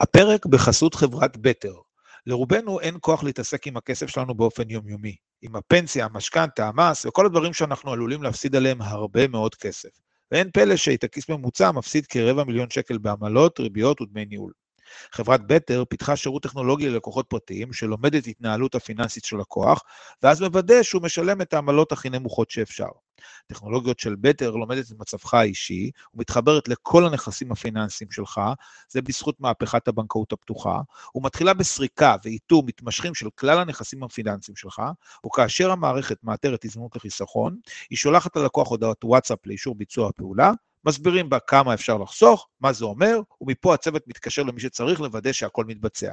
הפרק בחסות חברת בטר. לרובנו אין כוח להתעסק עם הכסף שלנו באופן יומיומי, עם הפנסיה, המשכנתה, המס וכל הדברים שאנחנו עלולים להפסיד עליהם הרבה מאוד כסף. ואין פלא שהיתקיס ממוצע מפסיד כרבע מיליון שקל בעמלות, ריביות ודמי ניהול. חברת בטר פיתחה שירות טכנולוגי ללקוחות פרטיים שלומד את התנהלות הפיננסית של לקוח, ואז מוודא שהוא משלם את העמלות הכי נמוכות שאפשר. טכנולוגיות של בטר לומדת את מצבך האישי ומתחברת לכל הנכסים הפיננסיים שלך, זה בזכות מהפכת הבנקאות הפתוחה, ומתחילה בסריקה ואיתור מתמשכים של כלל הנכסים הפיננסיים שלך, וכאשר המערכת מאתרת הזדמנות לחיסכון, היא שולחת ללקוח הודעות וואטסאפ לאישור ביצוע הפעולה, מסבירים בה כמה אפשר לחסוך, מה זה אומר, ומפה הצוות מתקשר למי שצריך לוודא שהכל מתבצע.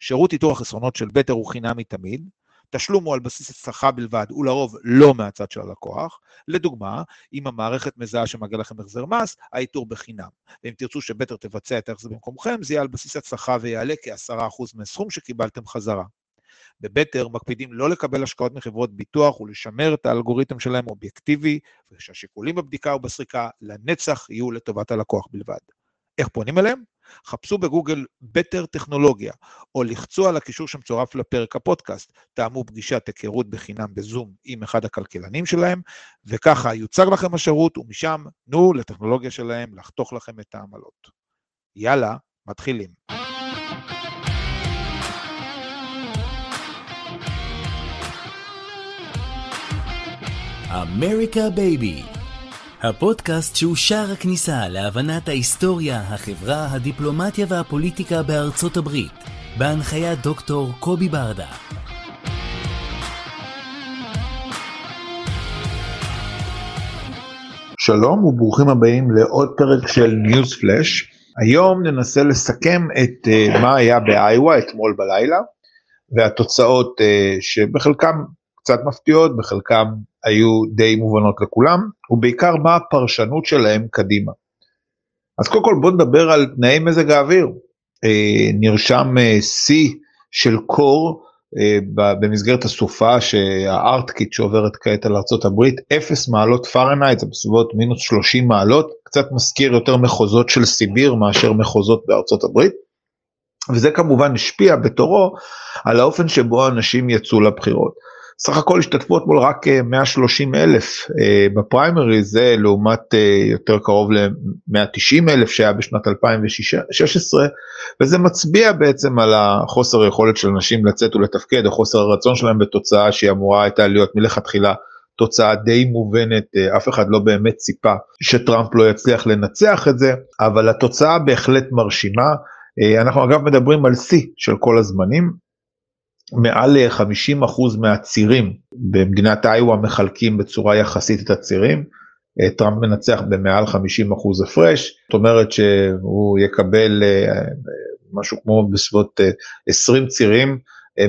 שירות איתור החסרונות של בטר הוא חינמי תמיד, תשלום הוא על בסיס הצלחה בלבד, ולרוב לא מהצד של הלקוח. לדוגמה, אם המערכת מזהה שמגיע לכם החזר מס, האיתור בחינם. ואם תרצו שבטר תבצע את ההחזר במקומכם, זה יהיה על בסיס הצלחה ויעלה כ-10% מהסכום שקיבלתם חזרה. בבטר מקפידים לא לקבל השקעות מחברות ביטוח ולשמר את האלגוריתם שלהם אובייקטיבי, ושהשיקולים בבדיקה ובסריקה לנצח יהיו לטובת הלקוח בלבד. איך פונים אליהם? חפשו בגוגל בטר טכנולוגיה, או לחצו על הקישור שמצורף לפרק הפודקאסט, טעמו פגישת היכרות בחינם בזום עם אחד הכלכלנים שלהם, וככה יוצג לכם השירות, ומשם תנו לטכנולוגיה שלהם לחתוך לכם את העמלות. יאללה, מתחילים. אמריקה בייבי הפודקאסט שהוא שער הכניסה להבנת ההיסטוריה, החברה, הדיפלומטיה והפוליטיקה בארצות הברית, בהנחיית דוקטור קובי ברדה. שלום וברוכים הבאים לעוד פרק של News Flash. היום ננסה לסכם את אה, מה היה באיווה אתמול בלילה, והתוצאות אה, שבחלקם קצת מפתיעות, בחלקם היו די מובנות לכולם, ובעיקר מה הפרשנות שלהם קדימה. אז קודם כל בוא נדבר על תנאי מזג האוויר. אה, נרשם אה, שיא של קור אה, במסגרת הסופה הארקטית שעוברת כעת על ארה"ב, 0 מעלות פרנהייט, זה בסביבות מינוס 30 מעלות, קצת מזכיר יותר מחוזות של סיביר מאשר מחוזות בארצות הברית. וזה כמובן השפיע בתורו על האופן שבו אנשים יצאו לבחירות. סך הכל השתתפו אתמול רק 130 אה, אלף אה, בפריימריז, זה לעומת אה, יותר קרוב ל-190 אלף שהיה בשנת 2016, וזה מצביע בעצם על החוסר היכולת של אנשים לצאת ולתפקד, או חוסר הרצון שלהם בתוצאה שהיא אמורה הייתה להיות מלכתחילה תוצאה די מובנת, אף אחד לא באמת ציפה שטראמפ לא יצליח לנצח את זה, אבל התוצאה בהחלט מרשימה. אנחנו אגב מדברים על שיא של כל הזמנים, מעל 50% מהצירים במדינת איווה מחלקים בצורה יחסית את הצירים. אה, טראמפ מנצח במעל 50% הפרש, זאת אומרת שהוא יקבל אה, משהו כמו בסביבות 20 אה, צירים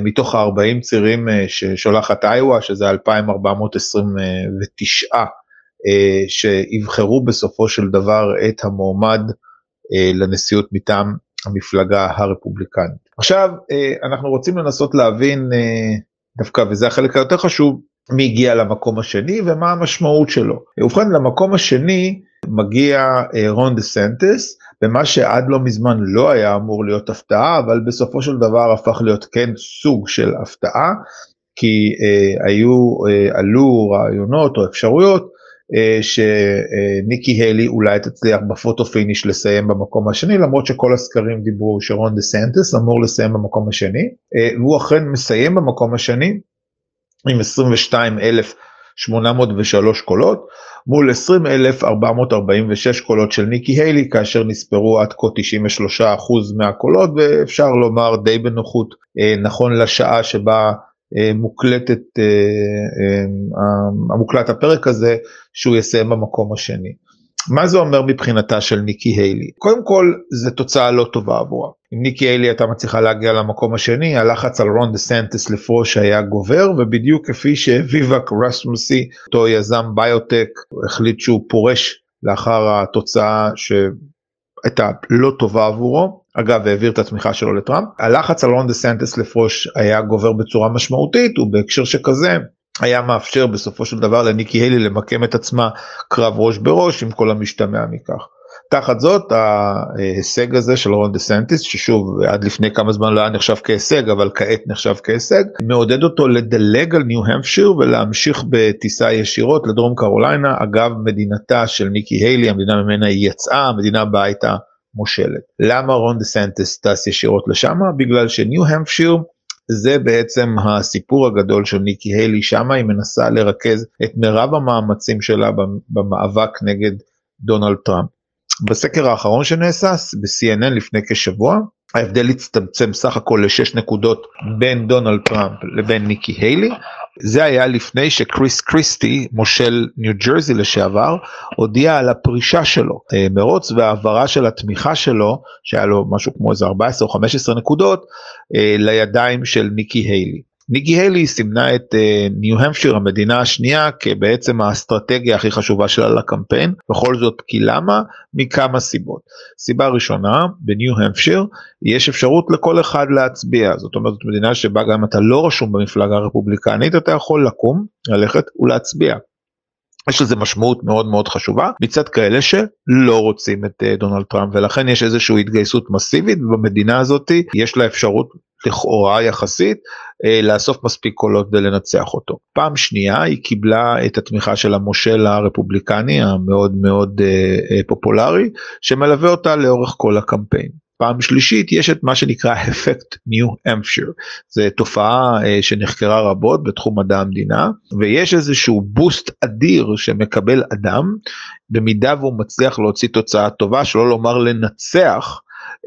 מתוך ה-40 צירים ששולחת איווה, שזה 2,429 שיבחרו בסופו של דבר את המועמד לנשיאות מטעם המפלגה הרפובליקנית. עכשיו אה, אנחנו רוצים לנסות להבין אה, דווקא, וזה החלק היותר חשוב, מי הגיע למקום השני ומה המשמעות שלו. ובכן למקום השני מגיע אה, רון דה סנטס, במה שעד לא מזמן לא היה אמור להיות הפתעה, אבל בסופו של דבר הפך להיות כן סוג של הפתעה, כי היו, עלו רעיונות או אפשרויות שניקי היילי אולי תצליח ב photo finish לסיים במקום השני, למרות שכל הסקרים דיברו שרון דה סנטס אמור לסיים במקום השני, אה, והוא אכן מסיים במקום השני עם 22,803 קולות, מול 20,446 קולות של ניקי היילי, כאשר נספרו עד כה 93% מהקולות, ואפשר לומר די בנוחות, אה, נכון לשעה שבה אה, מוקלטת, אה, אה, המוקלט הפרק הזה, שהוא יסיים במקום השני. מה זה אומר מבחינתה של ניקי היילי? קודם כל, זו תוצאה לא טובה עבורה. אם ניקי היילי הייתה מצליחה להגיע למקום השני, הלחץ על רון דה סנטס לפרוש היה גובר, ובדיוק כפי שוויווק רמסוואמי, אותו יזם ביוטק, החליט שהוא פורש לאחר התוצאה שהייתה לא טובה עבורו, אגב העביר את התמיכה שלו לטראמפ. הלחץ על רון דה סנטס לפרוש היה גובר בצורה משמעותית ובהקשר שכזה היה מאפשר בסופו של דבר לניקי היילי למקם את עצמה בקרב ראש בראש עם כל המשתמע מכך. תחת זאת ההישג הזה של רון דה סנטיס ששוב עד לפני כמה זמן לא היה נחשב כהישג אבל כעת נחשב כהישג מעודד אותו לדלג על ניו המפשיר ולהמשיך בטיסה ישירות לדרום קרוליינה אגב מדינתה של ניקי היילי המדינה ממנה היא יצאה המדינה בה הייתה מושלת. למה רון דה סנטיס טס ישירות לשם? בגלל שניו המפשיר זה בעצם הסיפור הגדול של ניקי היילי שמה היא מנסה לרכז את מירב המאמצים שלה במאבק נגד דונלד טראמפ. בסקר האחרון שנעשה ב-CNN לפני כשבוע ההבדל הצטמצם סך הכל לשש נקודות בין דונלד טראמפ לבין ניקי היילי. זה היה לפני שקריס קריסטי, מושל ניו ג'רזי לשעבר, הודיע על הפרישה שלו אה, מהמרוץ והעברה של התמיכה שלו, שהיה לו משהו כמו איזה 14 או 15 נקודות, אה, לידיים של ניקי היילי. ניקי היילי סימנה את ניו uh, המפשיר המדינה השנייה כבעצם האסטרטגיה הכי חשובה שלה לקמפיין. בכל זאת כי למה? מכמה סיבות. סיבה ראשונה בניו המפשיר יש אפשרות לכל אחד להצביע. זאת אומרת זאת מדינה שבה גם אם אתה לא רשום במפלגה הרפובליקנית אתה יכול לקום ללכת ולהצביע. יש לזה משמעות מאוד מאוד חשובה מצד כאלה שלא רוצים את uh, דונלד טראמפ ולכן יש איזושהי התגייסות מסיבית במדינה הזאת יש לה אפשרות לכאורה יחסית אה, לאסוף מספיק קולות כדי לנצח אותו. פעם שנייה היא קיבלה את התמיכה של המושל הרפובליקני המאוד מאוד אה, אה, פופולרי שמלווה אותה לאורך כל הקמפיין. פעם שלישית יש את מה שנקרא אפקט ניו אמפשיר זה תופעה שנחקרה רבות בתחום מדע המדינה ויש איזשהו בוסט אדיר שמקבל אדם במידה והוא מצליח להוציא תוצאה טובה שלא לומר לנצח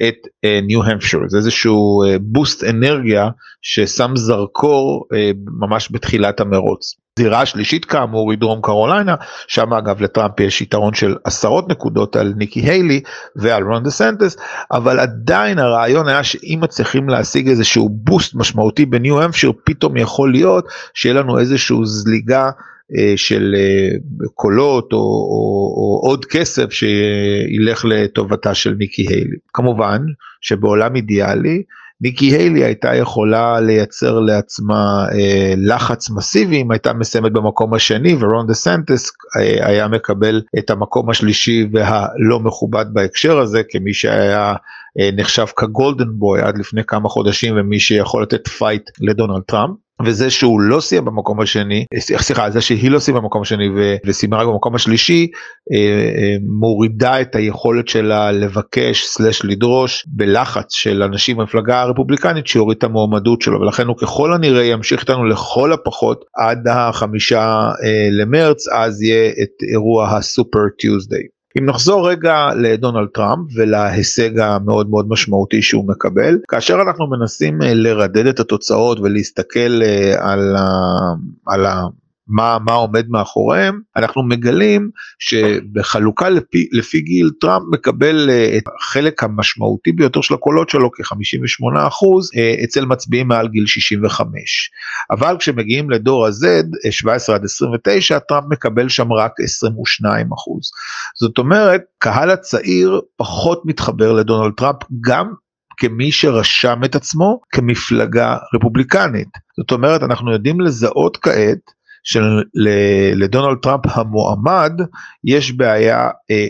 את ניו אה, המפשיר זה איזשהו boost אה, אנרגיה ששם זרקור אה, ממש בתחילת המרוץ. זירה השלישית כאמור היא דרום קרוליינה שם אגב לטראמפ יש יתרון של עשרות נקודות על ניקי היילי ועל רון דה סנטס אבל עדיין הרעיון היה שאם מצליחים להשיג איזשהו boost משמעותי בניו המפשיר פתאום יכול להיות שיהיה לנו איזשהו זליגה אה, של אה, קולות או, או, או עוד כסף שילך לטובתה של ניקי היילי. כמובן שבעולם אידיאלי ניקי היילי הייתה יכולה לייצר לעצמה אה, לחץ מסיבי אם הייתה מסיימת במקום השני ורון דה סנטס אה, היה מקבל את המקום השלישי והלא מכובד בהקשר הזה כמי שהיה אה, נחשב כ golden boy עד לפני כמה חודשים ומי שיכול לתת fight לדונלד טראמפ. וזה שהוא לא סיים במקום השני, סליחה, זה שהיא לא סיימה במקום השני וסיימה רק במקום השלישי, אה, אה, מורידה את היכולת שלה לבקש סלש לדרוש בלחץ של אנשים במפלגה הרפובליקנית שיוריד את המועמדות שלו ולכן הוא ככל הנראה ימשיך איתנו לכל הפחות עד החמישה אה, למרץ אז יהיה את אירוע הסופר טיוזדיי. אם נחזור רגע לדונלד טראמפ ולהישג המאוד מאוד משמעותי שהוא מקבל, כאשר אנחנו מנסים אה, לרדד את התוצאות ולהסתכל אה, על, ה, על ה, מה, מה עומד מאחוריהם, אנחנו מגלים שבחלוקה לפי, לפי גיל טראמפ מקבל uh, את החלק המשמעותי ביותר של הקולות שלו כ-58% uh, אצל מצביעים מעל גיל 65. אבל כשמגיעים לדור ה-Z, 17 עד 29, טראמפ מקבל שם רק 22%. זאת אומרת, קהל הצעיר פחות מתחבר לדונלד טראמפ גם כמי שרשם את עצמו כמפלגה רפובליקנית. זאת אומרת, אנחנו יודעים לזהות כעת שלדונלד טראמפ המועמד יש בעיה אה,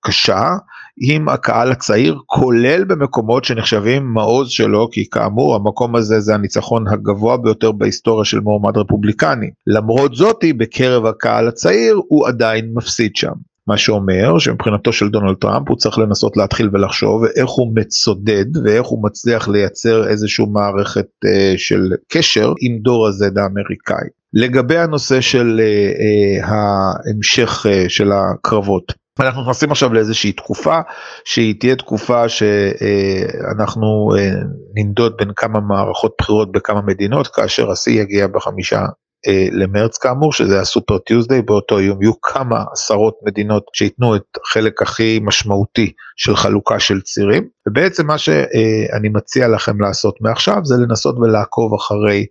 קשה עם הקהל הצעיר כולל במקומות שנחשבים מעוז שלו כי כאמור המקום הזה זה הניצחון הגבוה ביותר בהיסטוריה של מועמד רפובליקני למרות זאתי בקרב הקהל הצעיר הוא עדיין מפסיד שם. מה שאומר שמבחינתו של דונלד טראמפ הוא צריך לנסות להתחיל ולחשוב איך הוא מצודד ואיך הוא מצליח לייצר איזושהי מערכת uh, של קשר עם דור הזד האמריקאי. לגבי הנושא של uh, uh, ההמשך uh, של הקרבות. אנחנו נכנסים עכשיו לאיזושהי תקופה שהיא תהיה תקופה שאנחנו ננדוד בין כמה מערכות בחירות בכמה מדינות כאשר השיא יגיע בחמישה אה, למרץ כאמור שזה הסופר טיוזדיי באותו יום יהיו כמה עשרות מדינות שייתנו את החלק הכי משמעותי של חלוקה של צירים ובעצם מה שאני מציע לכם לעשות מעכשיו זה לנסות ולעקוב אחרי אה,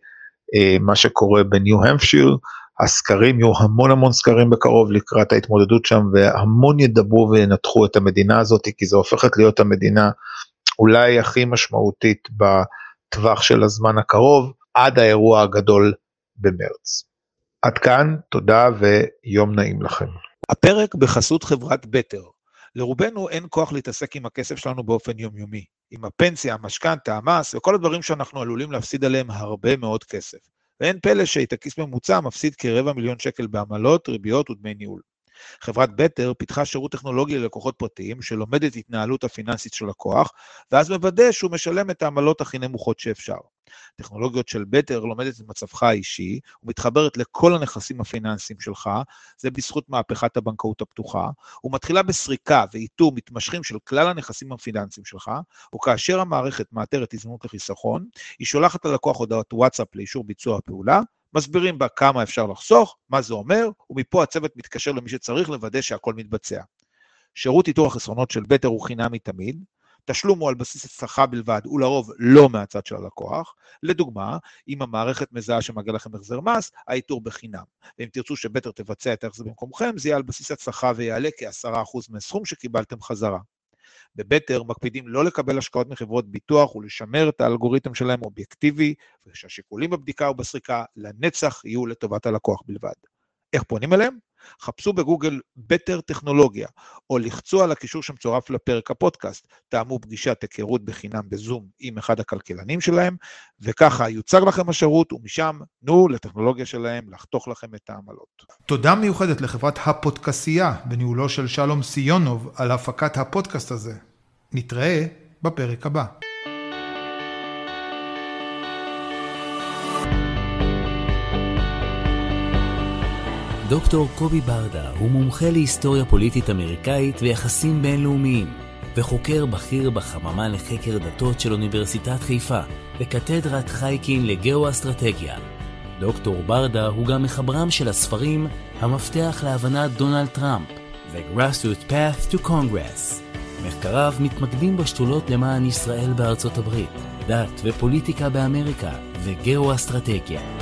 מה שקורה בניו המפשיר הסקרים יהיו המון המון סקרים בקרוב לקראת ההתמודדות שם והמון ידברו וינתחו את המדינה הזאת כי זו הופכת להיות המדינה אולי הכי משמעותית בטווח של הזמן הקרוב עד האירוע הגדול במרץ. עד כאן, תודה ויום נעים לכם. הפרק בחסות חברת בטר. לרובנו אין כוח להתעסק עם הכסף שלנו באופן יומיומי, עם הפנסיה, המשכנתה, המס וכל הדברים שאנחנו עלולים להפסיד עליהם הרבה מאוד כסף. ואין פלא שהיטקיס ממוצע מפסיד כרבע מיליון שקל בעמלות, ריביות ודמי ניהול. חברת בטר פיתחה שירות טכנולוגי ללקוחות פרטיים שלומד את התנהלות הפיננסית של לקוח, ואז מוודא שהוא משלם את העמלות הכי נמוכות שאפשר. טכנולוגיות של בטר לומדת את מצבך האישי ומתחברת לכל הנכסים הפיננסיים שלך, זה בזכות מהפכת הבנקאות הפתוחה, ומתחילה בסריקה ואיתור מתמשכים של כלל הנכסים הפיננסיים שלך, וכאשר המערכת מאתרת הזדמנות לחיסכון, היא שולחת ללקוח הודעות וואטסאפ לאישור ביצוע הפעולה, מסבירים בה כמה אפשר לחסוך, מה זה אומר, ומפה הצוות מתקשר למי שצריך לוודא שהכל מתבצע. שירות איתור החסרונות של בטר הוא חינמי תמיד, תשלום הוא על בסיס הצלחה בלבד, הוא לרוב לא מהצד של הלקוח. לדוגמה, אם המערכת מזהה שמגיע לכם החזר מס, האיתור בחינם. ואם תרצו שבטר תבצע את ההחזר במקומכם, זה יהיה על בסיס הצלחה ויעלה כ-10% מהסכום שקיבלתם חזרה. בבטר מקפידים לא לקבל השקעות מחברות ביטוח ולשמר את האלגוריתם שלהם אובייקטיבי, ושהשיקולים בבדיקה ובסריקה לנצח יהיו לטובת הלקוח בלבד. איך פונים אליהם? חפשו בגוגל בטר טכנולוגיה, או לחצו על הקישור שמצורף לפרק הפודקאסט, תאמו פגישת היכרות בחינם בזום עם אחד הכלכלנים שלהם, וככה יוצג לכם השירות, ומשם תנו לטכנולוגיה שלהם לחתוך לכם את העמלות. תודה מיוחדת לחברת הפודקסייה בניהולו של שלום סיונוב על הפקת הפודקאסט הזה. נתראה בפרק הבא. דוקטור קובי ברדה הוא מומחה להיסטוריה פוליטית אמריקאית ויחסים בינלאומיים, וחוקר בכיר בחממה לחקר דתות של אוניברסיטת חיפה, וקתדרת חייקין לגאו-אסטרטגיה. דוקטור ברדה הוא גם מחברם של הספרים "המפתח להבנת דונלד טראמפ" ו-Grassroot Path to Congress. מחקריו מתמקדים בשתולות למען ישראל בארצות הברית, דת ופוליטיקה באמריקה וגאו-אסטרטגיה.